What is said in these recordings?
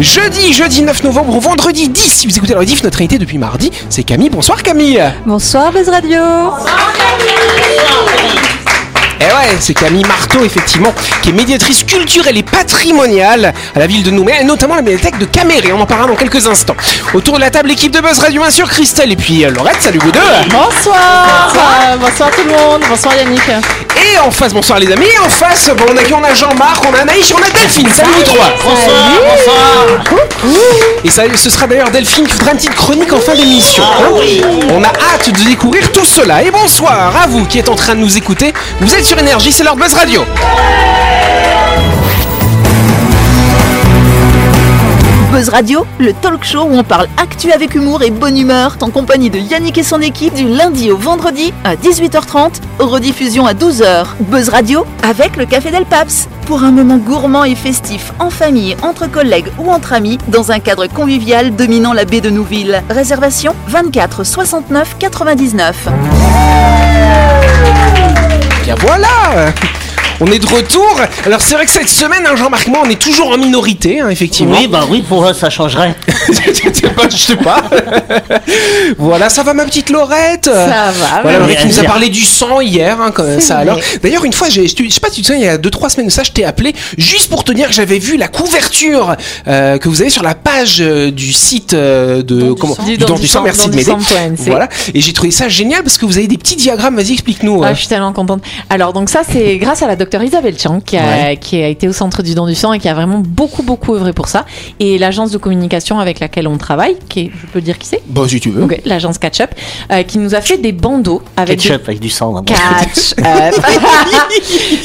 Jeudi, jeudi 9 novembre, vendredi 10. Si vous écoutez la rediff, notre invité depuis mardi, c'est Camille. Bonsoir Camille. Bonsoir Buzz Radio. Eh ouais, c'est Camille Marteau, effectivement, qui est médiatrice culturelle et patrimoniale à la ville de Nouméa, et notamment la médiathèque de Caméré. On en parlera dans quelques instants. Autour de la table, l'équipe de Buzz Radio, bien sûr, Christelle et puis euh, Laurette. Salut vous deux. Bonsoir. Euh, bonsoir tout le monde. Bonsoir Yannick. Et en face, bonsoir les amis. Et en face, bon, on a qui On a Jean-Marc, on a Anaïs, on a Delphine. Salut vous trois. Bonsoir, bonsoir. Et ça, ce sera d'ailleurs Delphine qui fera une petite chronique en fin d'émission. Ah On a hâte de découvrir tout cela. Et bonsoir à vous qui êtes en train de nous écouter. Vous êtes sur Énergie, c'est leur Buzz Radio. Buzz Radio, le talk show où on parle actu avec humour et bonne humeur, en compagnie de Yannick et son équipe du lundi au vendredi à 18h30, rediffusion à 12h. Buzz Radio avec le Café Del Paps, pour un moment gourmand et festif en famille, entre collègues ou entre amis, dans un cadre convivial dominant la baie de Nouville. Réservation 24 69 99. Bien voilà on est de retour. Alors c'est vrai que cette semaine, hein, Jean-Marc, moi, on est toujours en minorité, hein, effectivement. Oui, bah oui, pour eux, ça changerait. je sais pas. voilà, ça va ma petite Laurette. Ça va. Voilà, mais- Laurette qui nous a parlé du sang hier, hein, ça. Alors, d'ailleurs, une fois, j'ai- je sais pas, si tu te souviens, il y a 2-3 semaines de ça, je t'ai appelé juste pour te dire que j'avais vu la couverture euh, que vous avez sur la page euh, du site euh, de Don du comment Don du du sang. sang, Merci de m'aider. Voilà, et j'ai trouvé ça génial parce que vous avez des petits diagrammes. Vas-y, explique-nous. Ah, euh. je suis tellement contente. Alors donc ça c'est grâce à la docteure Isabelle Chang qui a, Ouais. qui a été au centre du don du sang et qui a vraiment beaucoup beaucoup œuvré pour ça. Et l'agence de communication avec laquelle on travaille, qui est, je peux dire qui c'est Bon, si tu veux. L'agence Catch Up, euh, qui nous a fait des bandeaux avec des- Ketchup avec du sang. vraiment. Catch Up.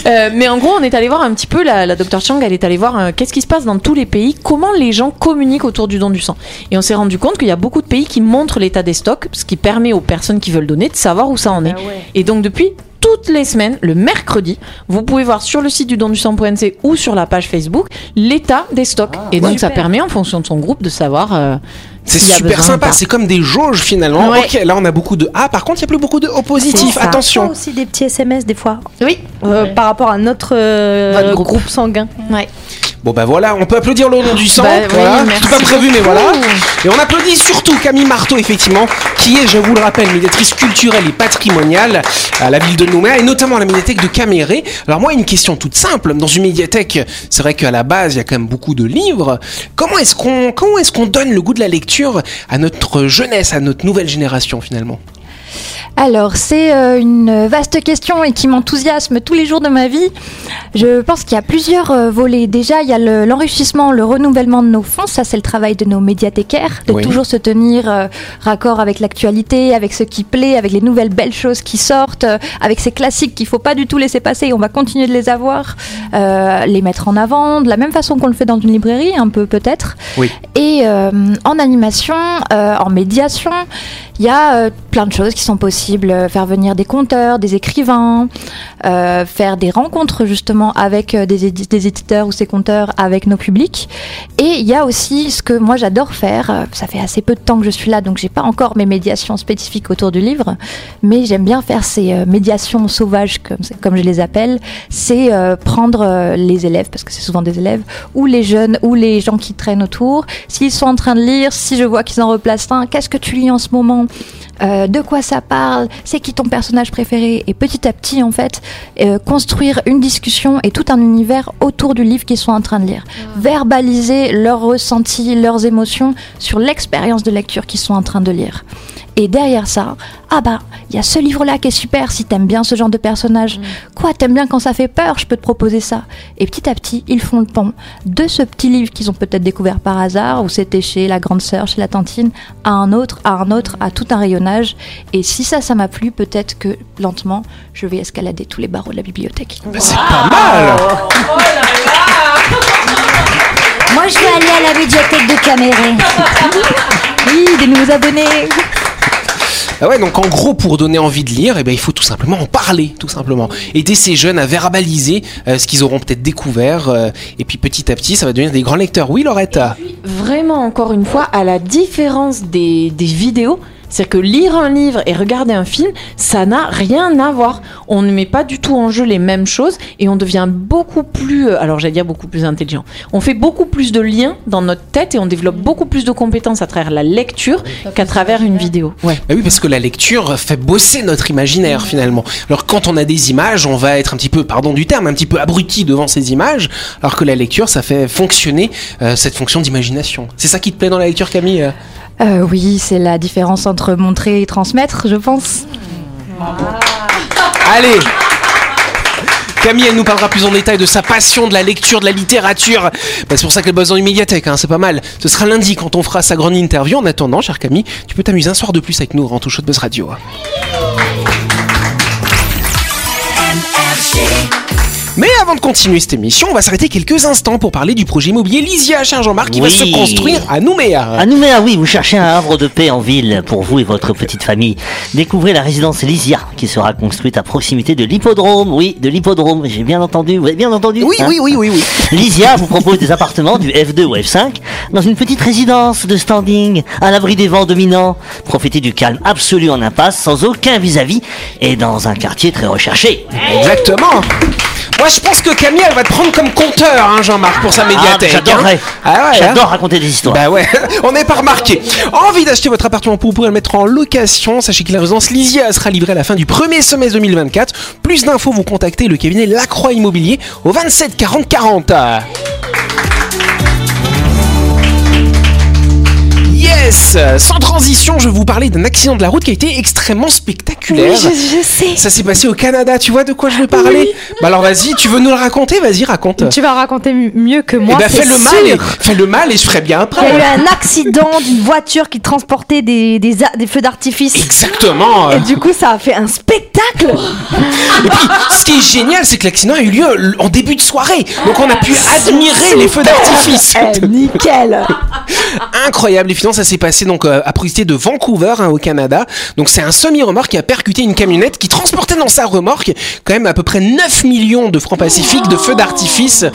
Euh, mais en gros, on est allé voir un petit peu, la, la docteur Chang, elle est allée voir euh, qu'est-ce qui se passe dans tous les pays, comment les gens communiquent autour du don du sang. Et on s'est rendu compte qu'il y a beaucoup de pays qui montrent l'état des stocks, ce qui permet aux personnes qui veulent donner de savoir où ça en est. Et donc depuis toutes les semaines, le mercredi, vous pouvez voir sur le site du don du sang.nc ou sur la page Facebook l'état des stocks. et donc ça permet en fonction de son groupe de savoir. euh, C'est a super sympa, c'est comme des jauges finalement. Ouais. Ok, là on a beaucoup de A, par contre il y a plus beaucoup de O positifs. ça. Attention. aussi des petits SMS des fois Oui. euh, par rapport à notre euh, Votre groupe. groupe. sanguin. Ouais. Bon bah voilà, on peut applaudir le nom du sang. Bah voilà, c'est pas prévu mais voilà. Et on applaudit surtout Camille Marteau effectivement, qui est, je vous le rappelle, médiatrice culturelle et patrimoniale à la ville de Nouméa et notamment à la médiathèque de Caméré. Alors moi une question toute simple, dans une médiathèque, c'est vrai qu'à la base il y a quand même beaucoup de livres. Comment est-ce qu'on comment est-ce qu'on donne le goût de la lecture à notre jeunesse, à notre nouvelle génération finalement? Alors, c'est euh, une vaste question et qui m'enthousiasme tous les jours de ma vie. Je pense qu'il y a plusieurs euh, volets. Déjà, il y a le- l'enrichissement, le, renouvellement de nos fonds. Ça, c'est le travail de nos médiathécaires, de Oui. toujours se tenir euh, raccord avec l'actualité, avec ce qui plaît, avec les nouvelles belles choses qui sortent, euh, avec ces classiques qu'il faut pas du tout laisser passer. On va continuer de les avoir, les mettre en avant, de la même façon qu'on le fait dans une librairie, un peu peut-être. Oui. Et en animation, en médiation, il y a plein de choses qui sont possibles. Euh, Faire venir des conteurs, des écrivains, euh, faire des rencontres justement avec euh, des, édi- des éditeurs ou ces conteurs avec nos publics. Et il y a aussi ce que moi j'adore faire. Ça fait assez peu de temps que je suis là, donc j'ai pas encore mes médiations spécifiques autour du livre, mais j'aime bien faire ces médiations sauvages comme, je les appelle. C'est prendre les élèves, parce que c'est souvent des élèves, ou les jeunes, ou les gens qui traînent autour. S'ils sont en train de lire, si je vois qu'ils en replacent un, qu'est-ce que tu lis en ce moment? Euh, De quoi ça parle C'est qui ton personnage préféré Et petit à petit, en fait, euh, construire une discussion et tout un univers autour du livre qu'ils sont en train de lire. Verbaliser leurs ressentis, leurs émotions sur l'expérience de lecture qu'ils sont en train de lire. Et derrière ça, ah bah, il y a ce livre-là qui est super si t'aimes bien ce genre de personnage. Quoi, t'aimes bien quand ça fait peur, je peux te proposer ça. Et petit à petit, ils font le pont de ce petit livre qu'ils ont peut-être découvert par hasard, ou c'était chez la grande sœur, chez la tantine, à un autre, à un autre, à tout un rayonnage. Et si ça, ça m'a plu, peut-être que lentement, je vais escalader tous les barreaux de la bibliothèque. Bah, C'est pas mal Moi, je vais aller à la médiathèque de Caméré. Oui, des nouveaux abonnés Ah ouais, donc en gros, pour donner envie de lire, eh ben, il faut tout simplement en parler, tout simplement. Aider ces jeunes à verbaliser euh, ce qu'ils auront peut-être découvert, euh, et puis petit à petit, ça va devenir des grands lecteurs. Oui, Laurette Vraiment, encore une fois, à la différence des, des vidéos, C'est-à-dire que lire un livre et regarder un film, ça n'a rien à voir. On ne met pas du tout en jeu les mêmes choses et on devient beaucoup plus, euh, alors j'allais dire beaucoup plus intelligent. On fait beaucoup plus de liens dans notre tête et on développe beaucoup plus de compétences à travers la lecture qu'à travers une vidéo. Ouais. Bah oui, parce que la lecture fait bosser notre imaginaire finalement. Alors quand on a des images, on va être un petit peu, pardon du terme, un petit peu abruti devant ces images, alors que la lecture, ça fait fonctionner euh, cette fonction d'imagination. C'est ça qui te plaît dans la lecture, Camille euh oui, c'est la différence entre montrer et transmettre, je pense. Allez Camille, elle nous parlera plus en détail de sa passion de la lecture, de la littérature. Bah, c'est pour ça qu'elle bosse dans une médiathèque, hein, c'est pas mal. Ce sera lundi quand on fera sa grande interview. En attendant, chère Camille, tu peux t'amuser un soir de plus avec nous au Grand Show de Buzz Radio. Mais avant de continuer cette émission, on va s'arrêter quelques instants pour parler du projet immobilier Lysia à Jean-Marc qui va se construire à Nouméa. À Nouméa, oui, vous cherchez un havre de paix en ville pour vous et votre petite famille. Découvrez la résidence Lysia qui sera construite à proximité de l'hippodrome. Oui, de l'hippodrome. J'ai bien entendu. Vous avez bien entendu Oui, hein oui, oui, oui, oui. Lysia vous propose des appartements du F2 au F5 dans une petite résidence de standing à l'abri des vents dominants. Profitez du calme absolu en impasse sans aucun vis-à-vis et dans un quartier très recherché. Exactement. Moi, je pense que Camille, elle va te prendre comme compteur, hein, Jean-Marc, pour sa médiathèque. Ah, j'adorerais. hein. Ah ouais, hein. J'adore raconter des histoires. Bah ouais, on n'est pas remarqué. Envie d'acheter votre appartement pour pouvoir le mettre en location Sachez que la résidence Lysia sera livrée à la fin du premier semestre 2024. Plus d'infos, vous contactez le cabinet Lacroix Immobilier au 27 40 40. Sans transition, je vais vous parler d'un accident de la route qui a été extrêmement spectaculaire. je sais. Ça s'est passé au Canada, tu vois de quoi je veux parler Bah alors vas-y, tu veux nous le raconter Vas-y, raconte. Tu vas raconter mieux que Eh moi. ben fais le mal, et, fais le mal et je ferai bien Il y a eu après. un accident d'une voiture qui transportait des, des, a- des feux d'artifice. Exactement. Et du coup, ça a fait un spectacle. Et puis, ce qui est génial, c'est que l'accident a eu lieu en début de soirée. Donc, on a pu admirer les feux d'artifice. Eh, nickel. Incroyable. Et finalement, ça s'est passé donc euh, à proximité de Vancouver, hein, au Canada. Donc, c'est un semi-remorque qui a percuté une camionnette qui transportait dans sa remorque quand même à peu près 9 millions de francs pacifiques de feux d'artifice.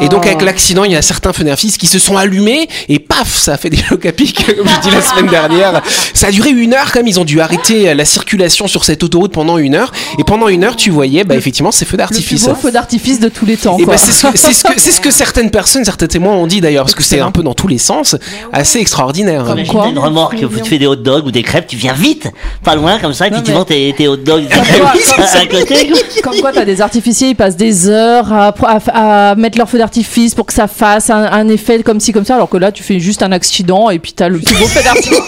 Et donc, avec l'accident, il y a certains feux d'artifice qui se sont allumés et paf, ça a fait des chocs à pic, comme je dis la semaine dernière. Ça a duré une heure quand même. Ils ont dû arrêter la circulation sur cette autoroute pendant une heure. Et pendant une heure, tu voyais, bah, effectivement, ces feux Le plus d'artifice. beau feu d'artifice de tous les temps. Bah c'est ce, que- ce ce certaines personnes, certains témoins ont dit d'ailleurs, parce que c'est un peu dans tous les sens, assez extraordinaire. Comme quoi une remorque, tu fais des hot dogs ou des crêpes, tu viens vite, pas loin comme ça, et puis Non, tu mais- vends tes, tes hot dogs Comme crêpes quoi, à, à côté. Comme quoi, t'as des artificiers, ils passent des heures à, à- à mettre leur feu d'artifice pour que ça fasse un, un effet comme ci, comme ça, alors que là, tu fais juste un accident et puis t'as le plus beau feu d'artifice.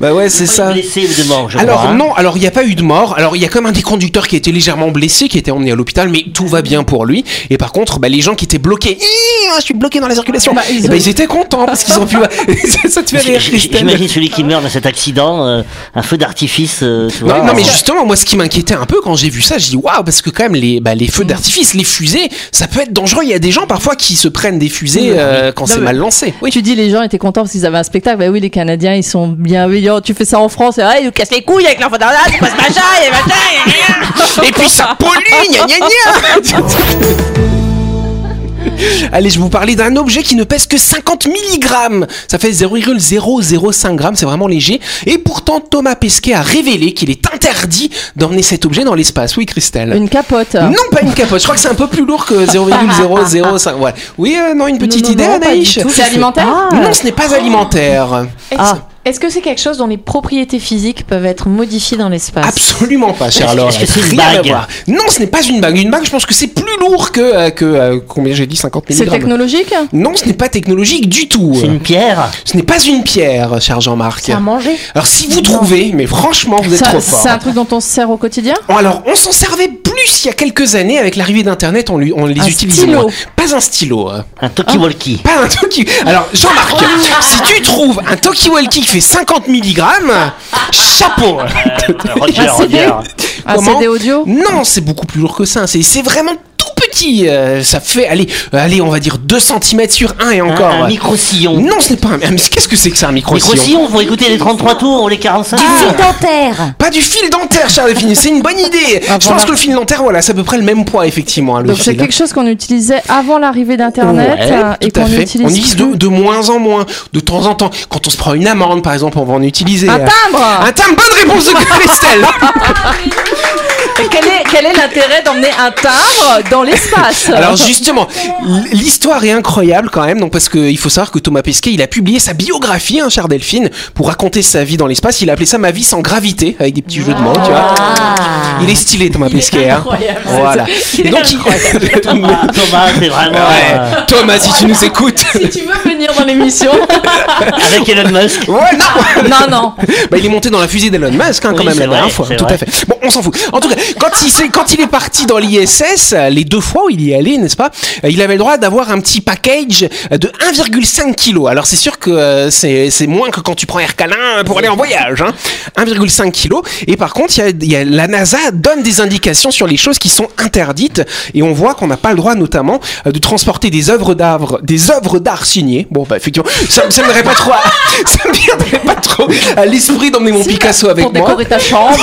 Bah ouais, c'est ça. Blessé de mort, je Alors crois. hein. non, alors il n'y a pas eu de mort. Alors il y a comme un des conducteurs qui a été légèrement blessé, qui a été emmené à l'hôpital, mais tout va bien pour lui. Et par contre, bah, les gens qui étaient bloqués, je suis bloqué dans la circulation. Bah, ils ont- ils étaient contents parce qu'ils ont pu. ça te fait rire. J'imagine celui qui meurt dans cet accident, euh, un feu d'artifice, euh, Non, mais justement, moi, ce qui m'inquiétait un peu quand j'ai vu ça, je dis waouh, parce que quand même, les, bah, les feux d'artifice, les fusées, ça peut être dangereux. Il y a des gens parfois qui se prennent des fusées euh, quand c'est mal lancé. Oui, tu dis les gens étaient contents parce qu'ils avaient un spectacle. Bah oui, les Canadiens, ils sont bienveillants. Tu fais ça en France, et, ah, ils nous cassent les couilles avec leur feu d'artifice, c'est pas ce machin, et machin, et rien. Et puis ça pollue, gna gna gna Allez, je vais vous parler d'un objet qui ne pèse que 50 mg. Ça fait 0,005 g, c'est vraiment léger. Et pourtant, Thomas Pesquet a révélé qu'il est interdit d'emmener cet objet dans l'espace. Oui, Christelle Une capote. Non, pas une capote. Je crois que c'est un peu plus lourd que 0,005. Ouais. Oui, euh, non, une petite Non, non, idée, Anaïs. C'est alimentaire Non, ce n'est pas alimentaire. Ah. Est-ce que c'est quelque chose dont les propriétés physiques peuvent être modifiées dans l'espace? Absolument pas, cher que c'est une bague. Non, ce n'est pas une bague. Une bague, je pense que c'est plus lourd que, euh, que euh, combien j'ai dit 50 C'est mg. technologique? Non, ce n'est pas technologique du tout. C'est une pierre? Ce n'est pas une pierre, cher Jean-Marc. C'est à manger? Alors si vous trouvez, mais franchement, vous êtes Ça- trop fort. C'est un truc dont on se sert au quotidien? Bon, Alors, on s'en servait plus il y a quelques années avec l'arrivée d'Internet, on, on les Un utilisait stylo. moins. Pas un stylo. hein. Un talkie-walkie. Pas un Toki. Alors, Jean-Marc, si tu trouves un Talkie-Walkie qui fait 50 mg, chapeau. Roger? Roger. Un Comment CD audio Non, c'est beaucoup plus lourd que ça. C'est c'est vraiment petit. euh, ça fait, allez, euh, allez, on va dire 2 cm sur 1 et encore. un micro-sillon. Non, ce n'est pas un. mais Qu'est-ce que c'est que ça, un micro-sillon Micro-sillon pour écouter les 33 tours ou les 45 Du fil dentaire. Pas du fil dentaire, cher Delphine, c'est une bonne idée. Ah, Je pense que le fil dentaire, voilà, c'est à peu près le même poids, effectivement. hein, le Donc c'est quelque chose qu'on utilisait avant l'arrivée d'Internet Ouais, euh, et qu'on utilise On utilise de, de moins en moins, de temps en temps. Quand on se prend une amende, par exemple, on va en utiliser. Un euh, timbre Un timbre, bonne réponse de Christelle Et quel est, quel est l'intérêt d'emmener un timbre dans Alors justement, l'histoire est incroyable quand même, donc parce qu'il faut savoir que Thomas Pesquet, il a publié sa biographie, hein, chère Delphine, pour raconter sa vie dans l'espace. Il a appelé ça Ma vie sans gravité, avec des petits jeux de mots, tu vois. Il est stylé, Thomas Pesquet. Hein. Voilà. Et donc, il- Thomas, Thomas, c'est vraiment Ouais. Thomas, si tu nous écoutes. Si tu veux venir dans l'émission. avec Elon Musk. Ouais, non Non, non. Bah, il est monté dans la fusée d'Elon Musk, hein, quand Oui, même, la dernière fois. Tout vrai. à fait. Bon, on s'en fout. En tout cas, quand il, s'est- quand il est parti dans l'ISS, euh, les deux fois où il y est allé, n'est-ce pas, euh, il avait le droit d'avoir un petit package euh, de 1,5 kg. Alors, c'est sûr que euh, c'est c'est moins que quand tu prends Air Calin pour aller en voyage. Hein. 1,5 kg. Et par contre, il y a, il y a- la NASA donne des indications sur les choses qui sont interdites. Et on voit qu'on n'a pas le droit, notamment, euh, de transporter des œuvres d'art, des œuvres d'art signées. Bon, bah, effectivement, ça, ça me viendrait pas trop, à- ça me viendrait pas trop à l'esprit d'emmener mon Picasso avec Pour moi. décorer ta chambre.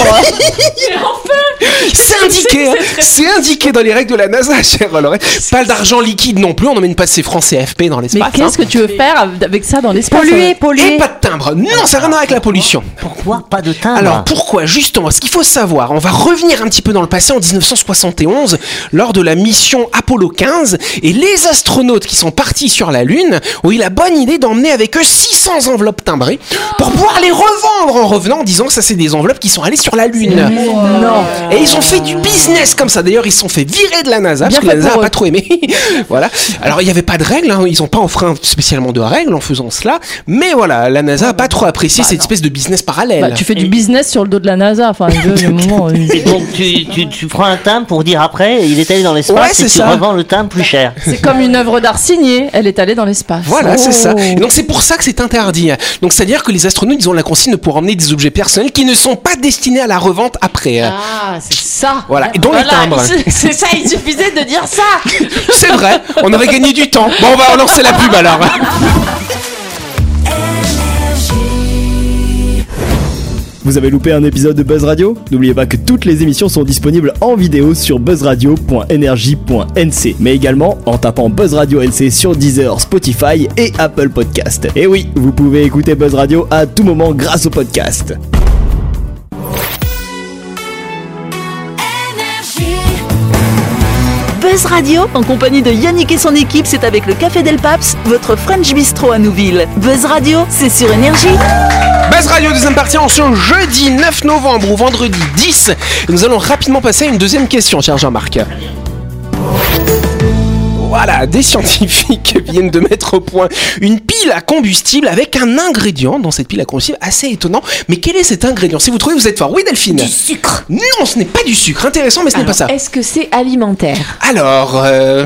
C'est indiqué, hein. c'est indiqué dans les règles de la NASA, cher Laurent. Pas d'argent liquide non plus, on n'emmène pas ses francs CFP dans Mais l'espace. qu'est-ce que tu veux faire avec ça dans l'espace Polluer, Et polluer. pas de timbre. Non, ça n'a rien à voir avec la pollution. Pourquoi pas de timbre Alors pourquoi Justement, ce qu'il faut savoir, on va revenir un petit peu dans le passé en 1971 lors de la mission Apollo 15 et les astronautes qui sont partis sur la Lune eu la bonne idée d'emmener avec eux 600 enveloppes timbrées pour pouvoir les revendre en revenant en disant que ça c'est des enveloppes qui sont allées sur la Lune. Non. Et ils ont fait du business comme ça. D'ailleurs, ils se sont fait virer de la NASA Bien parce que la NASA n'a pas trop aimé. voilà. Alors, il n'y avait pas de règles. hein. Ils n'ont pas enfreint spécialement de règles en faisant cela. Mais voilà, la NASA n'a pas trop apprécié cette espèce de business parallèle. Bah, tu fais du business sur le dos de la NASA. Enfin, le, le moment. euh, Et donc tu, tu, tu prends un timbre pour dire après, il est allé dans Ouais, l'espace c'est et tu ça. revends le timbre plus cher. C'est comme une œuvre d'art signée. Elle est allée dans l'espace. Voilà, c'est ça. Oh. Et donc c'est pour ça que c'est interdit. Donc c'est-à-dire que les astronautes, ils ont la consigne pour emmener des objets personnels qui ne sont pas destinés à la revente après. Ah, c'est ça. Voilà. Et dont les timbres. c'est- c'est ça, il suffisait de dire ça. C'est vrai, on aurait gagné du temps. Bon, on va relancer la pub alors. Vous avez loupé un épisode de Buzz Radio? N'oubliez pas que toutes les émissions sont disponibles en vidéo sur buzzradio.energie.nc, mais également en tapant Buzz Radio NC sur Deezer, Spotify et Apple Podcast. Et oui, vous pouvez écouter Buzz Radio à tout moment grâce au podcast. Buzz Radio, en compagnie de Yannick et son équipe, c'est avec le Café Del Paps, votre French Bistro à Nouville. Buzz Radio, c'est sur Énergie. Buzz Radio, deuxième partie en ce jeudi 9 novembre ou vendredi 10. Et nous allons rapidement passer à une deuxième question, cher Jean-Marc. Voilà, des scientifiques viennent de mettre au point une pile à combustible avec un ingrédient dans cette pile à combustible assez étonnant. Mais quel est cet ingrédient? Si vous trouvez, vous êtes fort. Oui, Delphine Du sucre. Non, ce n'est pas du sucre. Intéressant, mais ce n'est pas ça. Est-ce que c'est alimentaire? Alors, euh,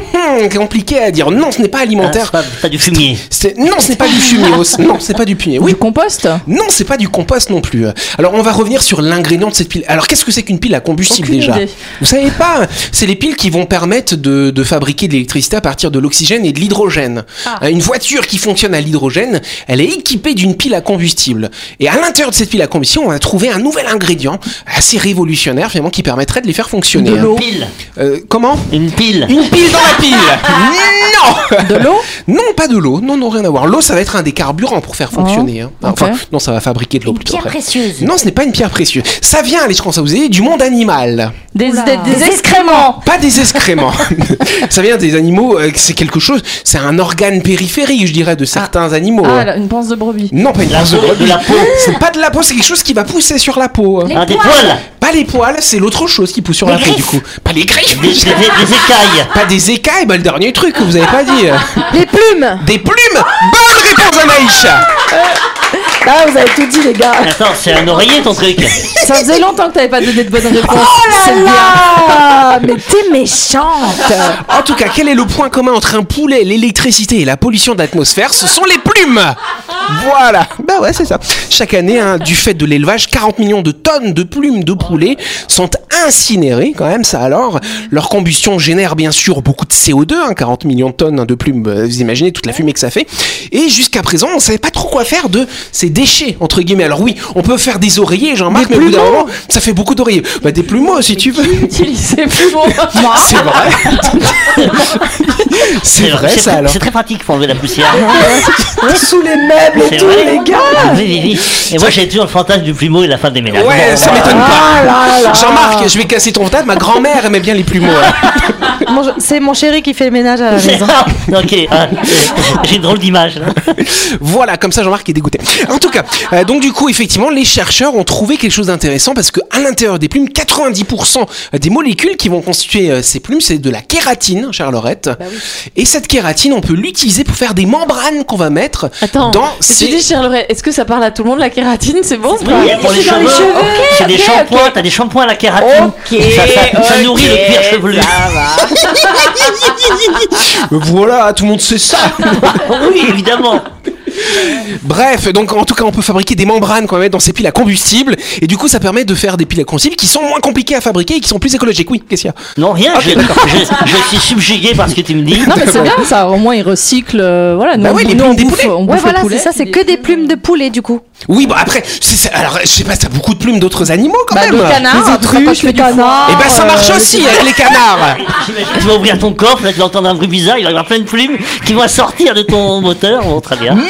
compliqué à dire. Non, ce n'est pas Ah, alimentaire. c'est pas, pas du fumier. C'est- non, ce n'est pas du fumier. Non, ce n'est pas du fumier. Oui, Du compost? Non, c'est pas du compost non plus. Alors, on va revenir sur l'ingrédient de cette pile. Alors, qu'est-ce que c'est qu'une pile à combustible Aucune déjà? idée. Vous savez pas C'est les piles qui vont permettre de, de fabriquer de l'électricité à partir de l'oxygène et de l'hydrogène. Euh, Une voiture qui fonctionne à l'hydrogène, elle est équipée d'une pile à combustible. Et à l'intérieur de cette pile à combustible, on va trouver un nouvel ingrédient assez révolutionnaire finalement qui permettrait de les faire fonctionner. De hein. l'eau. Pile. Euh, comment? Une pile. Une pile dans la pile Non De l'eau? Non, pas de l'eau. Non, non, rien à voir. L'eau, ça va être un des carburants pour faire fonctionner. hein. Enfin, non, ça va fabriquer de l'eau Une plutôt. pierre après. précieuse. Non, ce n'est pas une pierre précieuse. Ça vient, allez, je commence à vous aider, du monde animal. Des, des excréments Pas des excréments. ça vient des animaux, euh, c'est quelque chose, c'est un organe périphérique, je dirais, de certains animaux. Ah, là, une panse de brebis. Non, pas une La panse de brebis. de la peau. C'est pas de la peau, c'est quelque chose qui va pousser sur la peau. hein. Ah, des poils. Pas les poils, c'est l'autre chose qui pousse sur la peau, du coup. Pas les griffes. Des, des- des- des écailles. Pas des écailles, bah le dernier truc que vous avez pas dit. Les plumes Des plumes Bonne réponse, Anaïs Ah, vous avez tout dit, les gars. Attends, c'est un oreiller ton truc. Ça faisait longtemps que t'avais pas donné de bonnes réponses. Oh C'est là bien. là Mais t'es méchante En tout cas, quel est le point commun entre un poulet, l'électricité et la pollution d'atmosphère Ce sont les plumes Voilà, bah ouais, c'est ça. Chaque année, hein, du fait de l'élevage, 40 millions de tonnes de plumes de poulet sont incinérées, quand même, ça alors. Leur combustion génère bien sûr beaucoup de CO2, hein, 40 millions de tonnes hein, de plumes, euh, vous imaginez toute la fumée que ça fait. Et jusqu'à présent, on savait pas trop quoi faire de ces déchets, entre guillemets. Alors oui, on peut faire des oreillers, Jean-Marc, mais au bout d'un moment, ça fait beaucoup d'oreillers. Bah des plumeaux, si tu veux. Utiliser. C'est vrai. c'est vrai, c'est ça très- alors. C'est très pratique pour enlever la poussière. Sous les meubles Tout, vrai. les gars. Oui, oui, oui. Et moi, j'ai toujours le fantasme du plumeau et la femme des ménages. Ouais, ça m'étonne Ah pas. là. Jean-Marc, je vais casser ton table. Ma grand-mère aimait bien les plumeaux. hein. C'est mon chéri qui fait le ménage à la maison. ok, ah, j'ai une drôle d'image. là. Voilà, comme ça Jean-Marc est dégoûté. En tout cas, euh, donc du coup, effectivement, les chercheurs ont trouvé quelque chose d'intéressant parce que à l'intérieur des plumes, 90% des molécules qui vont constituer euh, ces plumes, c'est de la kératine, chère Laurette. Et cette kératine, on peut l'utiliser pour faire des membranes qu'on va mettre Attends, dans si tu dis, chère Lorraine, est-ce que ça parle à tout le monde la kératine C'est bon Oui, pas- pour les C'est dans cheveux, cheveux. c'est des Ok, shampoings, ok. t'as des shampoings à la kératine. Ok, ça, ça- ça ok, nourrit le cuir chevelu. Voilà, tout le monde sait ça. oui, évidemment. Bref, donc en tout cas, on peut fabriquer des membranes qu'on va mettre dans ces piles à combustible. Et du coup, ça permet de faire des piles à combustible qui sont moins compliquées à fabriquer et qui sont plus écologiques. Oui, qu'est-ce qu'il y a? Non, rien, je, je- je suis subjugué par ce que tu me dis. Non mais c'est bien ça, au moins ils recyclent. euh, voilà, nous, Bah ouais, les nous, on plumes des bouffe, poulets. on Ouais, bouffe le voilà, c'est ça, c'est que des plumes de poulet du coup. Oui, bon après, c'est- alors je sais pas, t'as beaucoup de plumes d'autres animaux quand Bah, même. le canard, Les autruches, foie, canards. Et ben ça marche euh, aussi avec les canards. Tu vas ouvrir ton coffre, là tu vas entendre un bruit bizarre, il va y avoir plein de plumes qui vont sortir de ton moteur. Bon, très bien. Non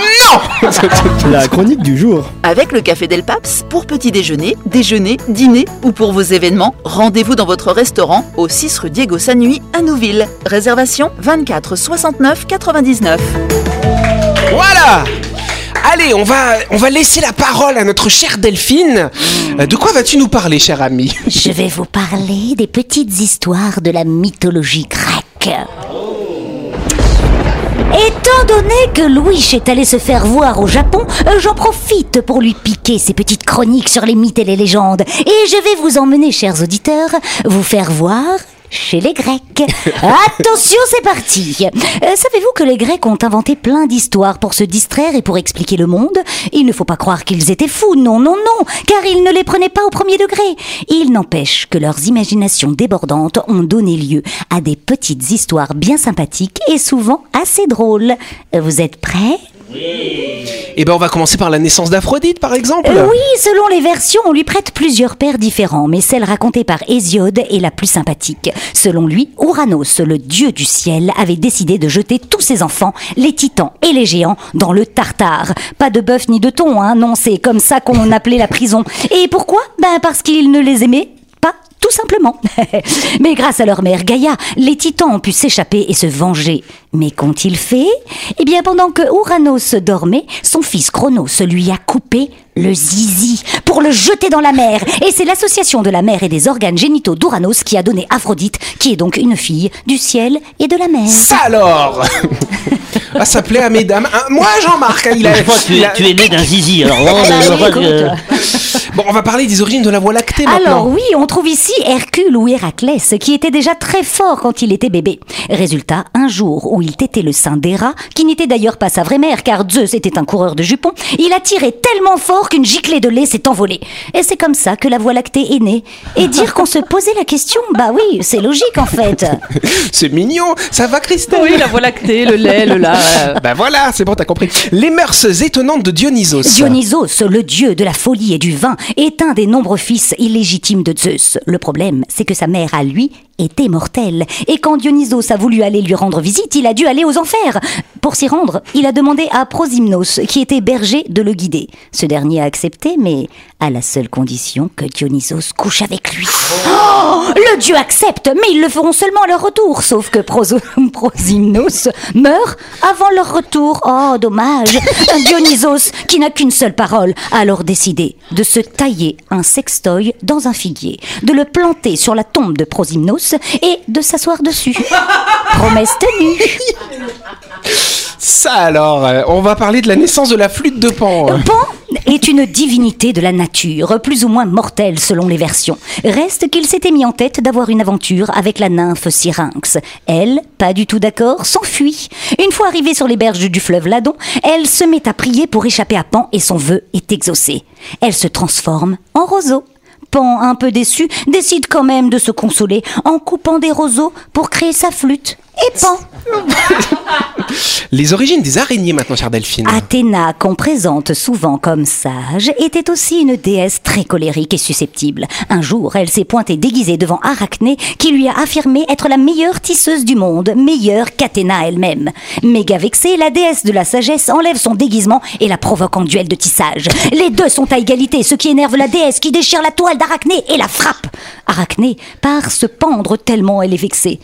La chronique du jour. Avec le Café Del Paps, pour petit déjeuner, déjeuner, dîner ou pour vos événements, rendez-vous dans votre restaurant au 6 rue Diego Sanui à Nouville. Réservation 24 69 99. Voilà Allez, on va, on va laisser la parole à notre chère Delphine. Euh, De quoi vas-tu nous parler, cher ami Je vais vous parler des petites histoires de la mythologie grecque. Étant donné que Louis est allé se faire voir au Japon, euh, j'en profite pour lui piquer ses petites chroniques sur les mythes et les légendes. Et je vais vous emmener, chers auditeurs, vous faire voir chez les Grecs. Attention, c'est parti. Euh, Savez-vous que les Grecs ont inventé plein d'histoires pour se distraire et pour expliquer le monde? Il ne faut pas croire qu'ils étaient fous, non, non, non, car ils ne les prenaient pas au premier degré. Il n'empêche que leurs imaginations débordantes ont donné lieu à des petites histoires bien sympathiques et souvent assez drôles. Euh, Vous êtes prêts? Eh ben, on va commencer par la naissance d'Aphrodite, par exemple. Euh, oui, selon les versions, on lui prête plusieurs pères différents, mais celle racontée par Hésiode est la plus sympathique. Selon lui, Ouranos, le dieu du ciel, avait décidé de jeter tous ses enfants, les titans et les géants, dans le Tartare. Pas de bœuf ni de thon, hein, non, c'est comme ça qu'on appelait la prison. Et pourquoi? Ben parce qu'il ne les aimait tout simplement. Mais grâce à leur mère Gaïa, les titans ont pu s'échapper et se venger. Mais qu'ont-ils fait? Eh bien, pendant que Ouranos dormait, son fils Chronos lui a coupé le zizi pour le jeter dans la mer. Et c'est l'association de la mer et des organes génitaux d'Ouranos qui a donné Aphrodite, qui est donc une fille du ciel et de la mer. Ça alors? Ah, ça plaît à mesdames. Hein, moi, Jean-Marc, hein, il a... Je pense que tu, a- tu es né d'un zizi, alors non, Ah, je Bon, on va parler des origines de la Voie lactée maintenant. Alors oui, on trouve ici Hercule ou Héraclès, qui était déjà très fort quand il était bébé. Résultat, un jour où il tétait le sein d'Héra, qui n'était d'ailleurs pas sa vraie mère, car Zeus était un coureur de jupons, il a tiré tellement fort qu'une giclée de lait s'est envolée. Et c'est comme ça que la Voie lactée est née. Et dire qu'on se posait la question, bah oui, c'est logique en fait. C'est mignon. Ça va, Christelle Oui, la voie lactée, le lait, le lait. euh, Ben voilà, c'est bon, t'as compris. Les mœurs étonnantes de Dionysos. Dionysos, le dieu de la folie et du vin, est un des nombreux fils illégitimes de Zeus. Le problème, c'est que sa mère, à lui, était mortelle. Et quand Dionysos a voulu aller lui rendre visite, il a dû aller aux enfers. Pour s'y rendre, il a demandé à Prosymnos, qui était berger, de le guider. Ce dernier a accepté, mais à la seule condition que Dionysos couche avec lui. Oh Le dieu accepte, mais ils le feront seulement à leur retour, sauf que Prosymnos meurt avant leur retour. Oh, dommage. Dionysos, qui n'a qu'une seule parole, a alors décidé de se tailler un sextoy dans un figuier, de le planter sur la tombe de Et de s'asseoir dessus. Promesse tenue. Ça alors, euh, on va parler de la naissance de la flûte de Pan. Pan est une divinité de la nature, plus ou moins mortelle selon les versions. Reste qu'il s'était mis en tête d'avoir une aventure avec la nymphe Syrinx. Elle, pas du tout d'accord, s'enfuit. Une fois arrivée sur les berges du fleuve Ladon, elle se met à prier pour échapper à Pan et son vœu est exaucé. Elle se transforme en roseau. Un peu déçu, décide quand même de se consoler en coupant des roseaux pour créer sa flûte. Et Pan Les origines des araignées maintenant, chère Delphine. Athéna, qu'on présente souvent comme sage, était aussi une déesse très colérique et susceptible. Un jour, elle s'est pointée déguisée devant Arachné, qui lui a affirmé être la meilleure tisseuse du monde, meilleure qu'Athéna elle-même. Méga vexée, la déesse de la sagesse enlève son déguisement et la provoque en duel de tissage. Les deux sont à égalité, ce qui énerve la déesse qui déchire la toile d'Arachné et la frappe. Arachné part se pendre tellement elle est vexée.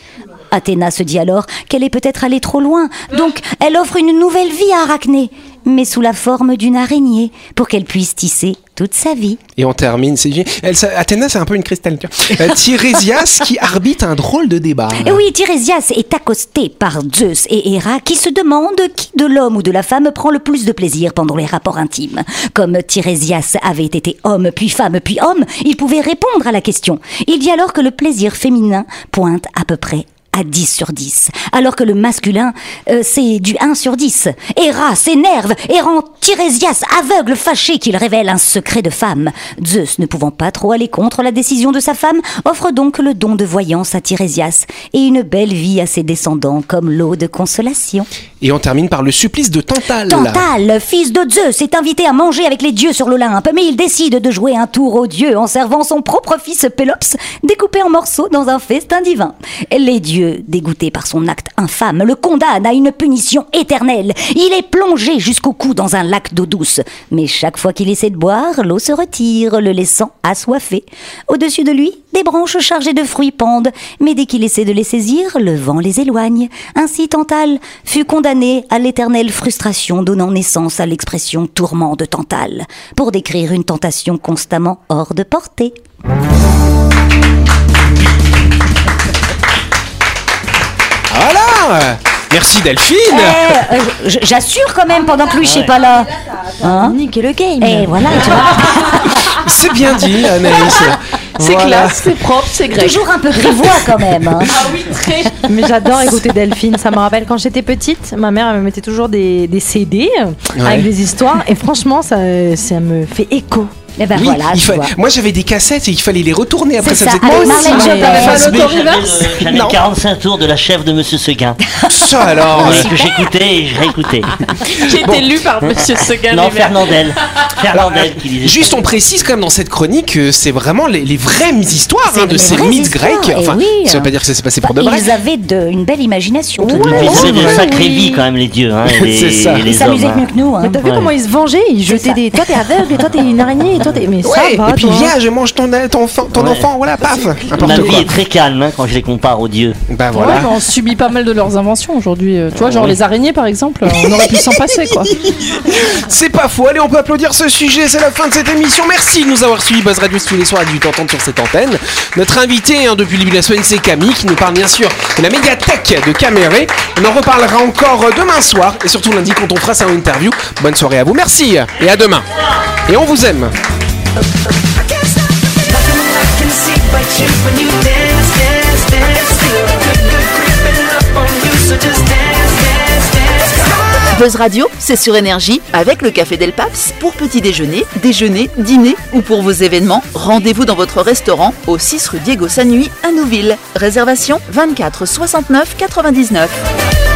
Athéna se dit alors qu'elle est peut-être allée trop loin, donc elle offre une nouvelle vie à Arachné, mais sous la forme d'une araignée, pour qu'elle puisse tisser toute sa vie. Et on termine. c'est. Elle, Athéna, c'est un peu une cristal. Euh, Tirésias qui arbitre un drôle de débat. Et oui, Tirésias est accosté par Zeus et Héra qui se demandent qui de l'homme ou de la femme prend le plus de plaisir pendant les rapports intimes. Comme Tirésias avait été homme, puis femme, puis homme, il pouvait répondre à la question. Il dit alors que le plaisir féminin pointe à peu près à 10 sur 10, alors que le masculin, euh, c'est du 1 sur 10. Héra s'énerve et rend Tirésias aveugle, fâché qu'il révèle un secret de femme. Zeus, ne pouvant pas trop aller contre la décision de sa femme, offre donc le don de voyance à Tirésias et une belle vie à ses descendants comme l'eau de consolation. Et on termine par le supplice de Tantale. Tantale, fils de Zeus, est invité à manger avec les dieux sur l'Olympe, mais il décide de jouer un tour aux dieux en servant son propre fils Pélops, découpé en morceaux dans un festin divin. Les dieux, dégoûtés par son acte infâme, le condamnent à une punition éternelle. Il est plongé jusqu'au cou dans un lac d'eau douce. Mais chaque fois qu'il essaie de boire, l'eau se retire, le laissant assoiffé. Au-dessus de lui, des branches chargées de fruits pendent, mais dès qu'il essaie de les saisir, le vent les éloigne. Ainsi Tantale fut condamné à l'éternelle frustration donnant naissance à l'expression tourment de Tantale, pour décrire une tentation constamment hors de portée. Merci Delphine Eh, euh, J'assure quand même pendant que lui, je sais pas là. Hein Niquer le game. Et voilà, tu vois. C'est bien dit, Anaïs. C'est Voilà. classe, c'est propre, c'est grec. Toujours un peu grivois quand même. hein. Ah oui, très. Mais j'adore écouter Delphine. Ça me rappelle quand j'étais petite, ma mère elle me mettait toujours des, des CD Ouais. avec des histoires. Et franchement, ça, ça me fait écho. Et ben Oui, voilà, il tu fa- vois. Moi j'avais des cassettes et il fallait les retourner après C'est ça. ça, avec Jobert. T'avais pas J'avais l'auto-reverse le- j'avais Non. 45 tours de la chef de Monsieur Seguin. Ça alors que j'écoutais et je réécoutais. J'ai été lu par Monsieur Seguin. Non. Fernandel. Fernandel qui disait. Juste, on précise quand même dans cette chronique que c'est vraiment les, les vraies histoires hein, de ces mythes grecs. eh Enfin, oui. ça veut pas dire que ça s'est passé pour de vrai. Ils avaient de- une belle imagination. Ils avaient de sacrées vies quand même, les dieux. Hein, C'est ça. Ils s'amusaient mieux hein. que nous. hein. T'as vu comment ils se vengeaient? Ils jetaient des. Toi t'es aveugle, et toi t'es une araignée, et toi t'es. Mais ça Ouais, va. et puis toi. viens, je mange ton, ton, enfant, ton Ouais. enfant, voilà, paf quoi. vie est très calme hein, quand je les compare aux dieux. Bah voilà. on subit pas mal de leurs inventions aujourd'hui. euh, Tu vois, genre Oui. les araignées par exemple, on aurait pu s'en passer quoi. C'est pas faux. Allez, on peut applaudir ce sujet. C'est la fin de cette émission. Merci de nous avoir suivis. Buzz Radio tous les soirs à 18h30 sur cette antenne. Notre invité hein, depuis le début de la semaine, c'est Camille qui nous parle bien sûr de la médiathèque de Caméré. On en reparlera encore euh, demain soir et surtout lundi quand on fera sa interview. Bonne soirée à vous. Merci et à demain. Et on vous aime. Buzz Radio, c'est sur énergie avec le Café Del Paps pour petit déjeuner, déjeuner, dîner ou pour vos événements. Rendez-vous dans votre restaurant au 6 rue Diego Sanui à Nouville. Réservation 24 69 99.